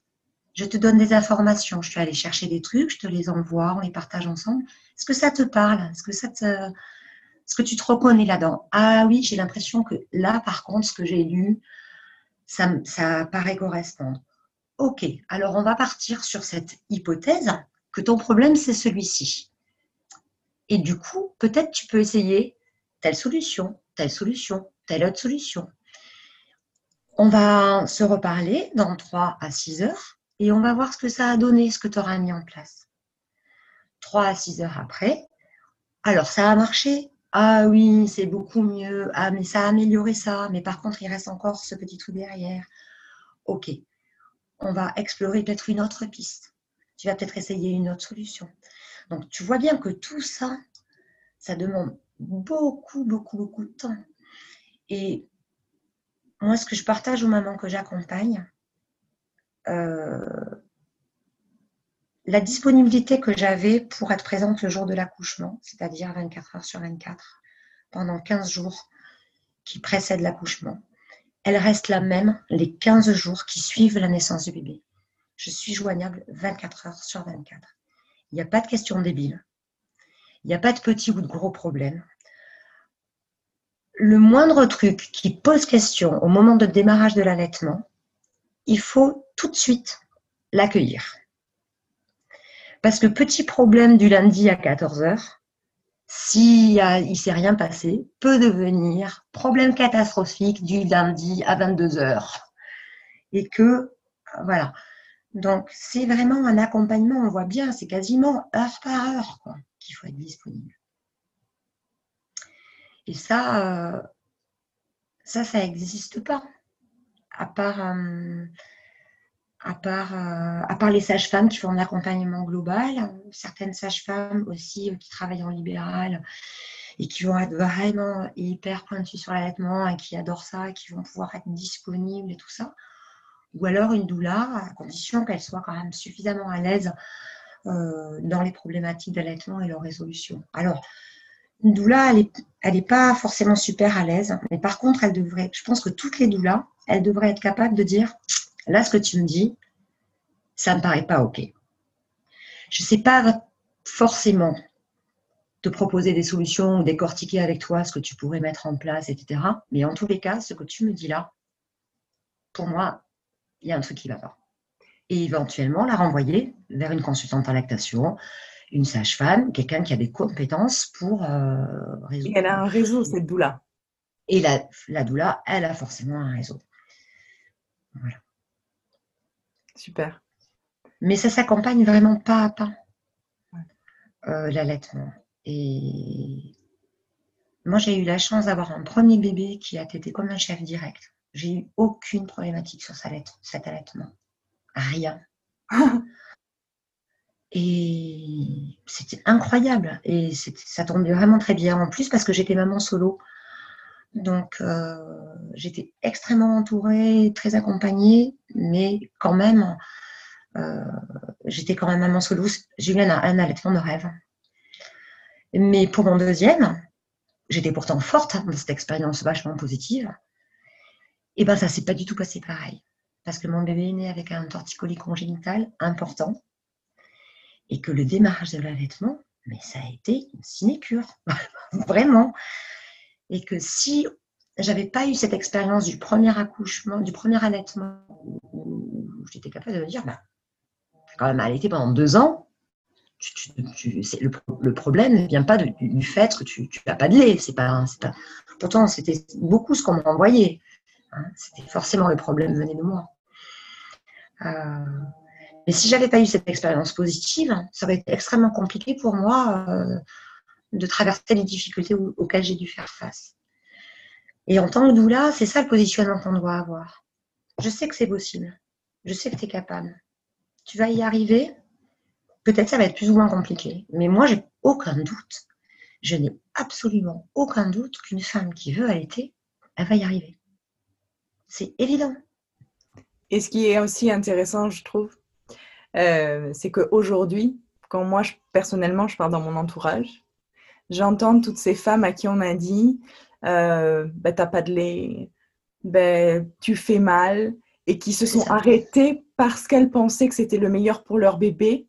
Je te donne des informations. Je suis allée chercher des trucs, je te les envoie, on les partage ensemble. Est-ce que ça te parle? Est-ce que te, est-ce que tu te reconnais là-dedans? Ah oui, j'ai l'impression que là, par contre, ce que j'ai lu, ça, ça paraît correspondre. Ok, alors on va partir sur cette hypothèse que ton problème, c'est celui-ci. Et du coup, peut-être tu peux essayer telle solution, telle solution, telle autre solution. On va se reparler dans 3 à 6 heures et on va voir ce que ça a donné, ce que tu auras mis en place. 3 à 6 heures après, alors ça a marché Ah oui, c'est beaucoup mieux. Ah, mais ça a amélioré ça. Mais par contre, il reste encore ce petit truc derrière. Ok, on va explorer peut-être une autre piste. Tu vas peut-être essayer une autre solution. Donc, tu vois bien que tout ça, ça demande beaucoup, beaucoup, beaucoup de temps. Et moi, ce que je partage aux mamans que j'accompagne, euh, la disponibilité que j'avais pour être présente le jour de l'accouchement, c'est-à-dire 24 heures sur 24, pendant 15 jours qui précèdent l'accouchement, elle reste la même les 15 jours qui suivent la naissance du bébé. Je suis joignable 24 heures sur 24. Il n'y a pas de questions débiles. Il n'y a pas de petits ou de gros problèmes. Le moindre truc qui pose question au moment de démarrage de l'allaitement, il faut tout de suite l'accueillir. Parce que petit problème du lundi à 14h, s'il ne s'est rien passé, peut devenir problème catastrophique du lundi à 22h. Et que, voilà. Donc, c'est vraiment un accompagnement, on voit bien, c'est quasiment heure par heure qu'il faut être disponible. Et ça, euh, ça, ça n'existe pas. À part, euh, à part, euh, à part les sages-femmes qui font un accompagnement global, certaines sages-femmes aussi qui travaillent en libéral et qui vont être vraiment hyper pointues sur l'allaitement et qui adorent ça, qui vont pouvoir être disponibles et tout ça. Ou alors une doula, à condition qu'elle soit quand même suffisamment à l'aise dans les problématiques d'allaitement et leur résolution. Alors, doula, elle n'est pas forcément super à l'aise, mais par contre, elle devrait, je pense que toutes les doulas, elles devraient être capables de dire, là, ce que tu me dis, ça ne me paraît pas OK. Je ne sais pas forcément te proposer des solutions ou décortiquer avec toi ce que tu pourrais mettre en place, etc. Mais en tous les cas, ce que tu me dis là, pour moi, il y a un truc qui ne va pas. Et éventuellement, la renvoyer vers une consultante en lactation, une sage-femme, quelqu'un qui a des compétences pour euh, résoudre. elle a un réseau, cette doula. Et la, la doula, elle a forcément un réseau. Voilà. Super. Mais ça s'accompagne vraiment pas à pas, euh, l'allaitement. Et moi, j'ai eu la chance d'avoir un premier bébé qui a été comme un chef direct. J'ai eu aucune problématique sur cet allaitement. Rien. Et c'était incroyable. Et ça tombait vraiment très bien. En plus, parce que j'étais maman solo. Donc, euh, j'étais extrêmement entourée, très accompagnée, mais quand même, euh, j'étais quand même maman solo. J'ai eu un, allaitement de rêve. Mais pour mon deuxième, j'étais pourtant forte dans cette expérience vachement positive. Et bien, ça s'est pas du tout passé pareil. Parce que mon bébé est né avec un torticolis congénital important et que le démarrage de l'allaitement, mais ça a été une sinécure, vraiment. Et que si j'avais pas eu cette expérience du premier accouchement, du premier allaitement, où j'étais capable de me dire, bah, quand même allaité pendant deux ans, le, problème ne vient pas du, fait que tu n'as pas de lait. Pas, pas, pourtant, c'était beaucoup ce qu'on m'a envoyé. Hein. C'était forcément le problème venait de moi. Euh, mais si j'avais pas eu cette expérience positive, ça aurait été extrêmement compliqué pour moi euh, de traverser les difficultés auxquelles j'ai dû faire face. Et en tant que doula, c'est ça le positionnement qu'on doit avoir. Je sais que c'est possible. Je sais que tu es capable. Tu vas y arriver. Peut-être ça va être plus ou moins compliqué. Mais moi, j'ai aucun doute. Je n'ai absolument aucun doute qu'une femme qui veut allaiter, elle va y arriver. C'est évident. Et ce qui est aussi intéressant, je trouve, euh, c'est qu'aujourd'hui, quand moi, personnellement, je pars dans mon entourage, j'entends toutes ces femmes à qui on a dit euh, ben, T'as pas de lait, ben, tu fais mal, et qui se sont arrêtées parce qu'elles pensaient que c'était le meilleur pour leur bébé,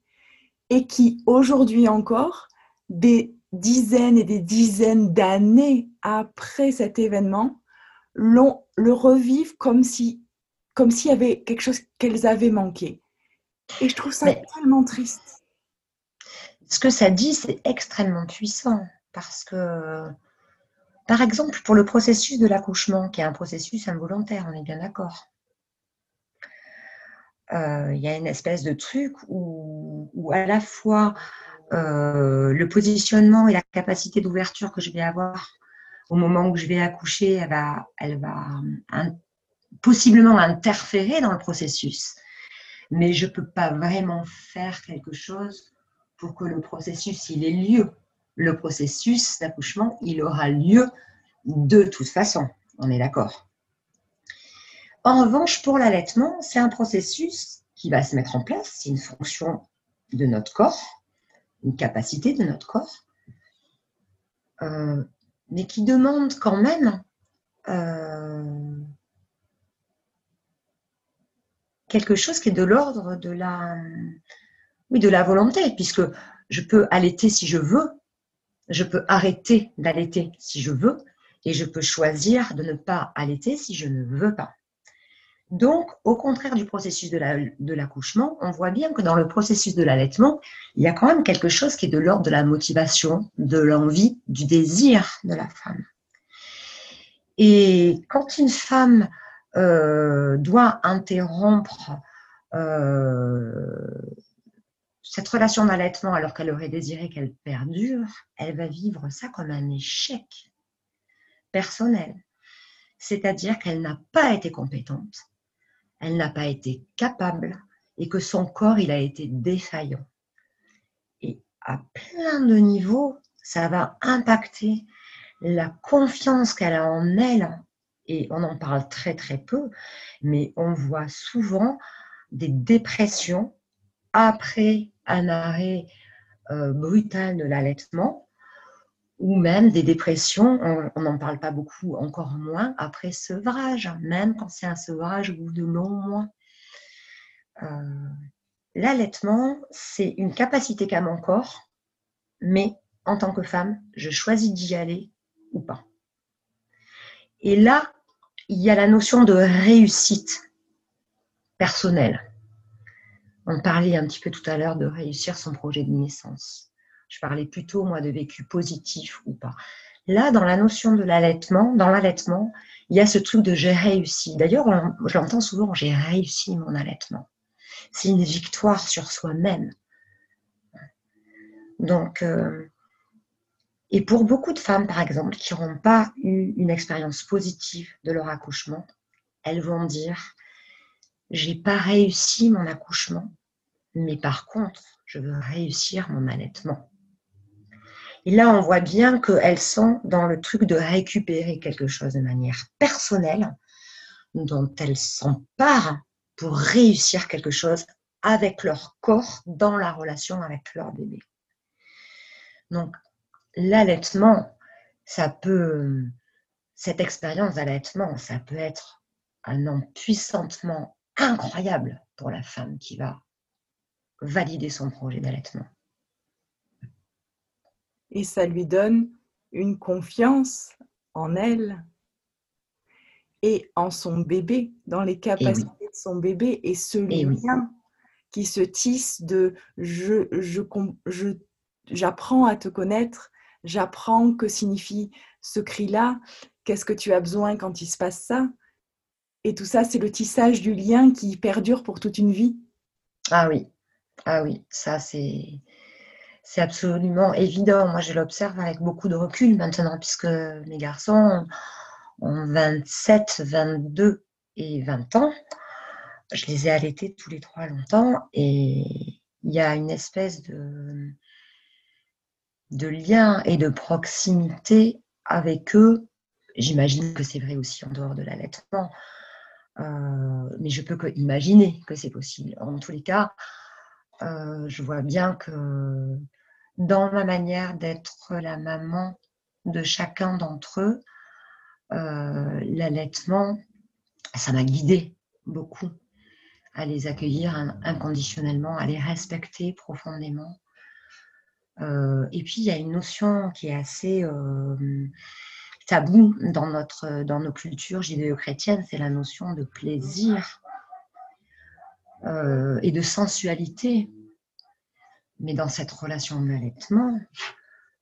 et qui, aujourd'hui encore, des dizaines et des dizaines d'années après cet événement, le revivent comme si comme s'il y avait quelque chose qu'elles avaient manqué. Et je trouve ça tellement triste. Ce que ça dit, c'est extrêmement puissant parce que, par exemple, pour le processus de l'accouchement, qui est un processus involontaire, on est bien d'accord. Euh, il y a une espèce de truc où, à la fois euh, le positionnement et la capacité d'ouverture que je vais avoir au moment où je vais accoucher, elle va, elle va possiblement interférer dans le processus mais je ne peux pas vraiment faire quelque chose pour que le processus il ait lieu. Le processus d'accouchement, il aura lieu de toute façon, on est d'accord. En revanche, pour l'allaitement, c'est un processus qui va se mettre en place, c'est une fonction de notre corps, une capacité de notre corps, euh, mais qui demande quand même euh, quelque chose qui est de l'ordre de la, oui, de la volonté, puisque je peux allaiter si je veux, je peux arrêter d'allaiter si je veux, et je peux choisir de ne pas allaiter si je ne veux pas. Donc, au contraire du processus de l'accouchement, on voit bien que dans le processus de l'allaitement, il y a quand même quelque chose qui est de l'ordre de la motivation, de l'envie, du désir de la femme. Et quand une femme euh, doit interrompre euh, cette relation d'allaitement alors qu'elle aurait désiré qu'elle perdure, elle va vivre ça comme un échec personnel. C'est-à-dire qu'elle n'a pas été compétente, elle n'a pas été capable et que son corps, il a été défaillant. Et à plein de niveaux, ça va impacter la confiance qu'elle a en elle et on en parle très très peu, mais on voit souvent des dépressions après un arrêt euh, brutal de l'allaitement, ou même des dépressions, on n'en parle pas beaucoup, encore moins après sevrage, même quand c'est un sevrage au bout de longs mois. Euh, l'allaitement, c'est une capacité qu'a mon corps, mais en tant que femme, je choisis d'y aller ou pas. Et là, il y a la notion de réussite personnelle. On parlait un petit peu tout à l'heure de réussir son projet de naissance. Je parlais plutôt, moi, de vécu positif ou pas. Là, dans la notion de l'allaitement, dans l'allaitement, il y a ce truc de j'ai réussi. D'ailleurs, je l'entends souvent, j'ai réussi mon allaitement. C'est une victoire sur soi-même. Donc, euh, et pour beaucoup de femmes, par exemple, qui n'auront pas eu une expérience positive de leur accouchement, elles vont dire j'ai pas réussi mon accouchement, mais par contre, je veux réussir mon allaitement. Et là, on voit bien qu'elles sont dans le truc de récupérer quelque chose de manière personnelle, dont elles s'emparent pour réussir quelque chose avec leur corps dans la relation avec leur bébé. Donc, l'allaitement, ça peut, cette expérience d'allaitement, ça peut être un empuissantement incroyable pour la femme qui va valider son projet d'allaitement. Et ça lui donne une confiance en elle et en son bébé, dans les capacités de son bébé et ce lien qui se tisse de je, je, j'apprends à te connaître j'apprends que signifie ce cri-là, qu'est-ce que tu as besoin quand il se passe ça. Et tout ça, c'est le tissage du lien qui perdure pour toute une vie. Ah oui, ah oui, ça c'est c'est absolument évident. Moi, je l'observe avec beaucoup de recul maintenant, puisque mes garçons ont 27, 22 et 20 ans. Je les ai allaités tous les trois longtemps et il y a une espèce de, de lien et de proximité avec eux. J'imagine que c'est vrai aussi en dehors de l'allaitement, euh, mais je peux que imaginer que c'est possible. En tous les cas, euh, je vois bien que dans ma manière d'être la maman de chacun d'entre eux, euh, l'allaitement, ça m'a guidée beaucoup à les accueillir inconditionnellement, à les respecter profondément. Euh, et puis, il y a une notion qui est assez euh, taboue dans, notre, dans nos cultures judéo-chrétiennes, c'est la notion de plaisir et de sensualité. Mais dans cette relation d'allaitement,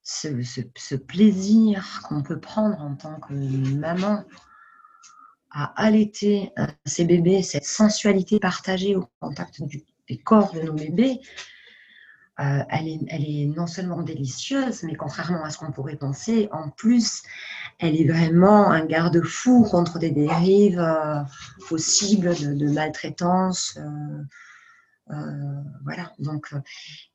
ce, ce, plaisir qu'on peut prendre en tant que maman à allaiter ses bébés, cette sensualité partagée au contact des corps de nos bébés, euh, elle, est, non seulement délicieuse, mais contrairement à ce qu'on pourrait penser, en plus, elle est vraiment un garde-fou contre des dérives euh, possibles de, maltraitance. Euh, euh, voilà, donc euh,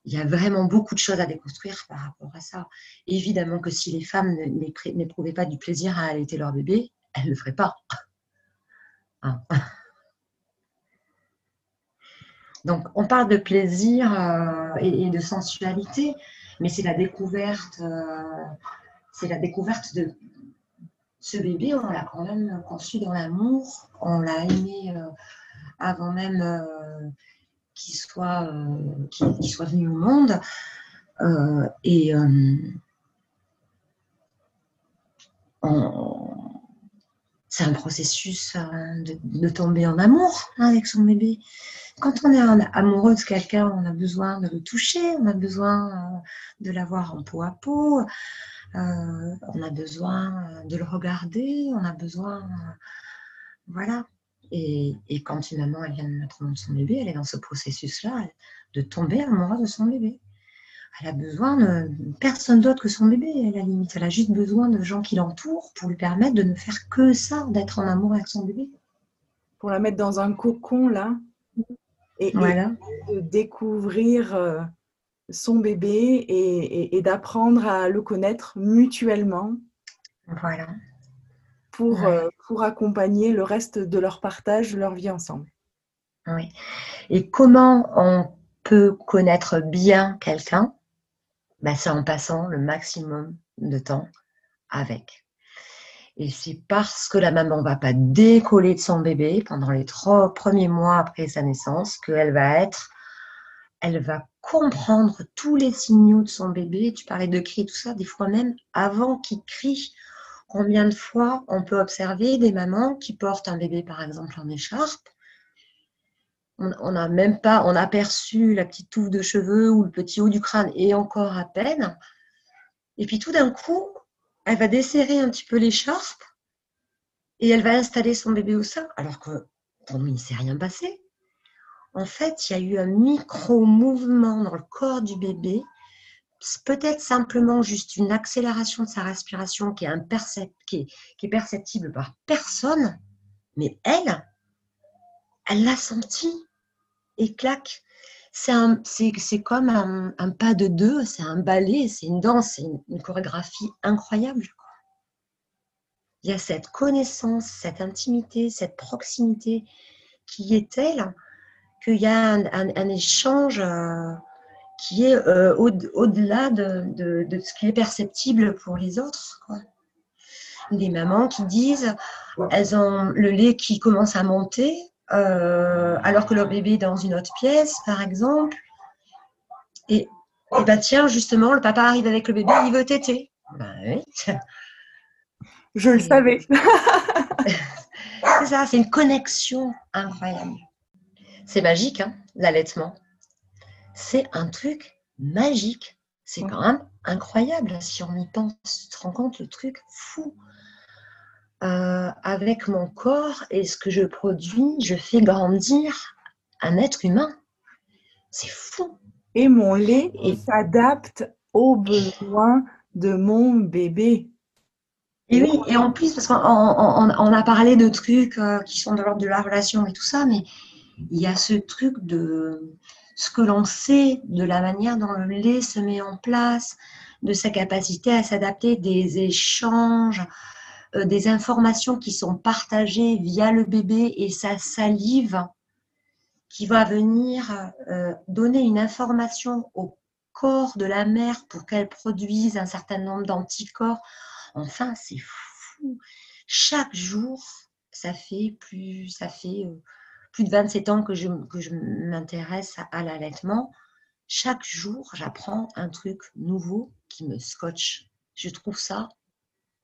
il y a vraiment beaucoup de choses à déconstruire par rapport à ça. Évidemment que si les femmes n'éprouvaient pas du plaisir à allaiter leur bébé, elles ne le feraient pas. Hein. Donc on parle de plaisir euh, et, de sensualité, mais c'est la découverte, c'est la découverte de ce bébé. On l'a quand même conçu dans l'amour, on l'a aimé avant même qui soit, euh, qui, soit venu au monde. Euh, et euh, c'est un processus de, tomber en amour avec son bébé. Quand on est amoureux de quelqu'un, on a besoin de le toucher, on a besoin de l'avoir en peau à peau, on a besoin de le regarder, on a besoin, voilà. Et, quand une maman elle vient de mettre monde son bébé, elle est dans ce processus-là de tomber amoureuse de son bébé. Elle a besoin de personne d'autre que son bébé, à la limite. Elle a juste besoin de gens qui l'entourent pour lui permettre de ne faire que ça, d'être en amour avec son bébé. Pour la mettre dans un cocon, là, et, de découvrir euh, son bébé et d'apprendre à le connaître mutuellement. Voilà pour, euh, pour accompagner le reste de leur partage, leur vie ensemble. Oui. Et comment on peut connaître bien quelqu'un? Ben, C'est en passant le maximum de temps avec. Et c'est parce que la maman ne va pas décoller de son bébé pendant les trois premiers mois après sa naissance qu'elle va être, elle va comprendre tous les signaux de son bébé. Tu parlais de cris, tout ça, des fois même avant qu'il crie, Combien de fois on peut observer des mamans qui portent un bébé, par exemple, en écharpe on n'a même pas, on a aperçu la petite touffe de cheveux ou le petit haut du crâne et encore à peine. Et puis tout d'un coup, elle va desserrer un petit peu l'écharpe et elle va installer son bébé au sein, alors que pour nous, il ne s'est rien passé. En fait, il y a eu un micro-mouvement dans le corps du bébé peut-être simplement juste une accélération de sa respiration qui est, perceptible par personne, mais elle, elle l'a senti et claque. C'est comme un, pas de deux, c'est un ballet, c'est une danse, c'est une, chorégraphie incroyable. Il y a cette connaissance, cette intimité, cette proximité qui est telle qu'il y a un, échange. Euh, qui est euh, au-delà de, ce qui est perceptible pour les autres. Des mamans qui disent, elles ont le lait qui commence à monter, euh, alors que leur bébé est dans une autre pièce, par exemple. Et, et bah tiens, justement, le papa arrive avec le bébé, il veut téter. Ben oui. Je le savais. c'est ça, c'est une connexion incroyable. C'est magique, hein, l'allaitement c'est un truc magique. C'est quand même incroyable si on y pense. Tu te rends compte le truc fou. euh, avec mon corps et ce que je produis, je fais grandir un être humain. C'est fou. Et mon lait s'adapte aux besoins de mon bébé. Et oui, et en plus, parce qu'on a parlé de trucs euh, qui sont de l'ordre de la relation et tout ça, mais il y a ce truc de ce que l'on sait de la manière dont le lait se met en place, de sa capacité à s'adapter, des échanges, euh, des informations qui sont partagées via le bébé et sa salive qui va venir euh, donner une information au corps de la mère pour qu'elle produise un certain nombre d'anticorps. Enfin, c'est fou. Chaque jour, ça fait plus, ça fait euh, plus de 27 ans que je, que m'intéresse à, l'allaitement. Chaque jour, j'apprends un truc nouveau qui me scotche. Je trouve ça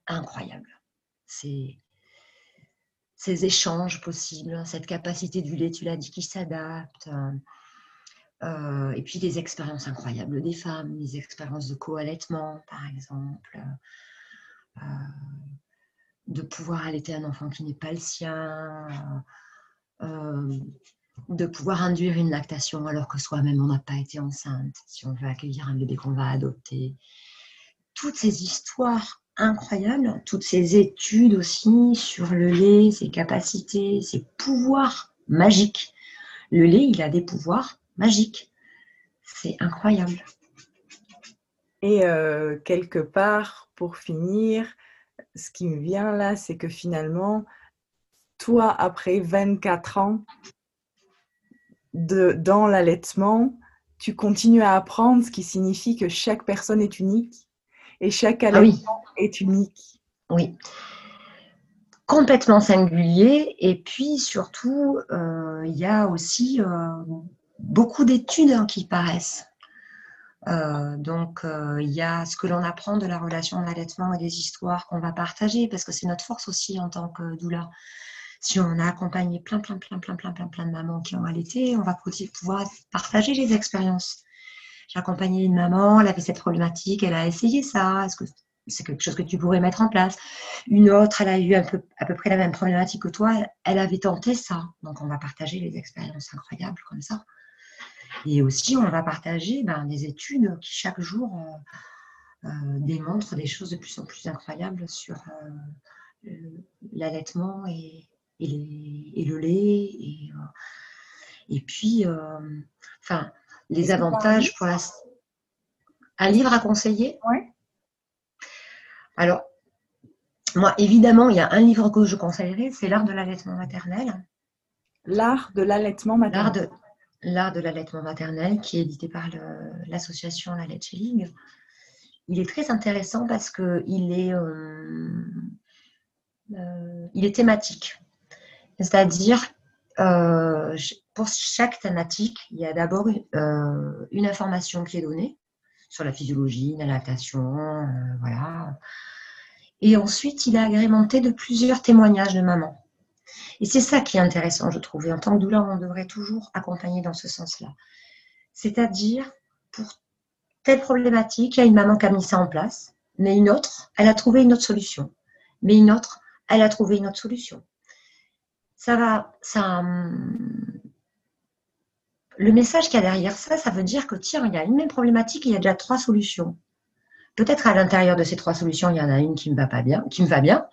incroyable. C'est ces échanges possibles, cette capacité du lait, tu l'as dit, qui s'adapte. Euh, et puis des expériences incroyables des femmes, des expériences de co-allaitement, par exemple, euh, de pouvoir allaiter un enfant qui n'est pas le sien, de pouvoir induire une lactation alors que soi-même on n'a pas été enceinte, si on veut accueillir un bébé qu'on va adopter. Toutes ces histoires incroyables, toutes ces études aussi sur le lait, ses capacités, ses pouvoirs magiques. Le lait, il a des pouvoirs magiques. C'est incroyable. Et euh, quelque part, pour finir, ce qui me vient là, c'est que finalement, toi, après 24 ans de, dans l'allaitement, tu continues à apprendre, ce qui signifie que chaque personne est unique et chaque ah allaitement est unique. Oui. Complètement singulier. Et puis surtout, euh, il y a aussi euh, beaucoup d'études hein, qui paraissent. Euh, donc, il y a ce que l'on apprend de la relation d'allaitement et des histoires qu'on va partager, parce que c'est notre force aussi en tant que doula. Si on a accompagné plein, plein, plein, plein, plein, plein, plein de mamans qui ont allaité, on va pouvoir partager les expériences. J'ai accompagné une maman, elle avait cette problématique, elle a essayé ça. Est-ce que c'est quelque chose que tu pourrais mettre en place? Une autre, elle a eu à peu près la même problématique que toi, elle avait tenté ça. Donc, on va partager les expériences incroyables comme ça. Et aussi, on va partager ben, des études qui, chaque jour, euh, euh, démontrent des choses de plus en plus incroyables sur euh, l'allaitement et, et, le lait. Et, et puis, enfin, les avantages pour la... Un livre à conseiller? Oui. Alors, moi, évidemment, il y a un livre que je conseillerais, c'est L'art de l'allaitement maternel. L'art de l'allaitement maternel. L'art de l'allaitement maternel, qui est édité par l'association La Leche League. Il est très intéressant parce qu'il est, euh, euh, il est thématique. C'est-à-dire, euh, pour chaque thématique, il y a d'abord euh, une information qui est donnée sur la physiologie, la lactation, euh, voilà. Et ensuite, il est agrémenté de plusieurs témoignages de mamans. Et c'est ça qui est intéressant, je trouve. En tant que douleur, on devrait toujours accompagner dans ce sens-là. C'est-à-dire, pour telle problématique, il y a une maman qui a mis ça en place, mais une autre, elle a trouvé une autre solution. Mais une autre, elle a trouvé une autre solution. Ça va, ça, hum, le message qu'il y a derrière ça, ça veut dire que tiens, il y a une même problématique, il y a déjà trois solutions. Peut-être à l'intérieur de ces trois solutions, il y en a une qui me va pas bien, qui me va bien.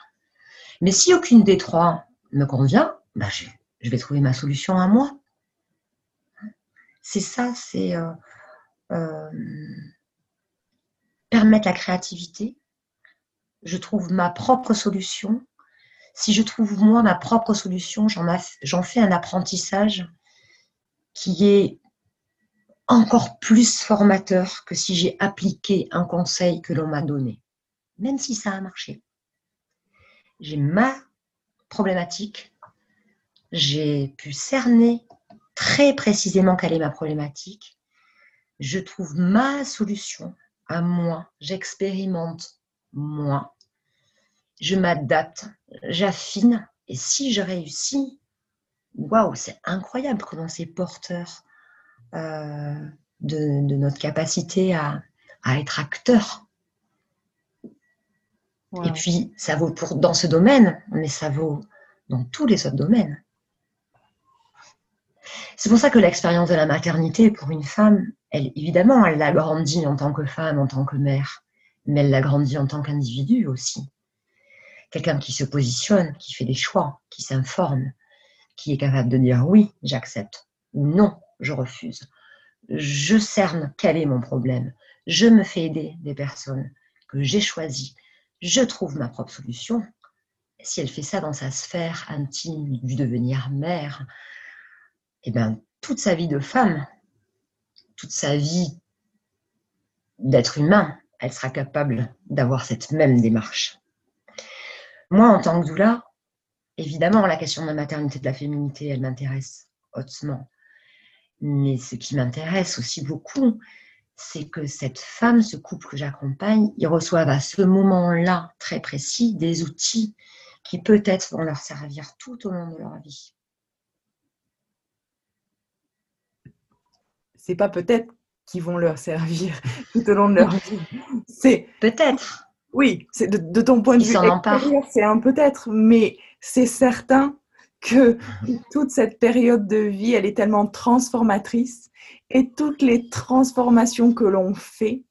Mais si aucune des trois me convient, bah, je, vais trouver ma solution à moi. C'est ça, c'est euh, euh, permettre la créativité. Je trouve ma propre solution. Si je trouve moi ma propre solution, j'en fais un apprentissage qui est encore plus formateur que si j'ai appliqué un conseil que l'on m'a donné, même si ça a marché. J'ai ma problématique, j'ai pu cerner très précisément quelle est ma problématique, je trouve ma solution à moi, j'expérimente moi, je m'adapte, j'affine, et si je réussis, waouh, c'est incroyable comment c'est porteur euh, de, notre capacité à, être acteur. Et puis, ça vaut pour, dans ce domaine, mais ça vaut dans tous les autres domaines. C'est pour ça que l'expérience de la maternité pour une femme, elle, évidemment, elle l'a grandi en tant que femme, en tant que mère, mais elle l'a grandi en tant qu'individu aussi. Quelqu'un qui se positionne, qui fait des choix, qui s'informe, qui est capable de dire oui, j'accepte, ou non, je refuse. Je cerne quel est mon problème. Je me fais aider des personnes que j'ai choisies. Je trouve ma propre solution. Si elle fait ça dans sa sphère intime du devenir mère, eh bien, toute sa vie de femme, toute sa vie d'être humain, elle sera capable d'avoir cette même démarche. Moi, en tant que doula, évidemment, la question de la maternité, de la féminité, elle m'intéresse hautement. Mais ce qui m'intéresse aussi beaucoup, c'est que cette femme, ce couple que j'accompagne, ils reçoivent à ce moment-là très précis des outils qui peut-être vont leur servir tout au long de leur vie. C'est pas peut-être qu'ils vont leur servir tout au long de leur vie. C'est peut-être. Oui, c'est de, ton point de vue c'est un peut-être, mais c'est certain que toute cette période de vie, elle est tellement transformatrice et toutes les transformations que l'on fait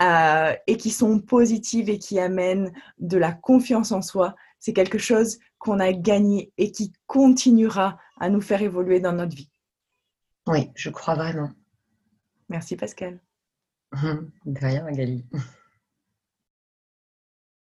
euh, et qui sont positives et qui amènent de la confiance en soi, c'est quelque chose qu'on a gagné et qui continuera à nous faire évoluer dans notre vie. Oui, je crois vraiment. Merci Pascal. De rien, Magali.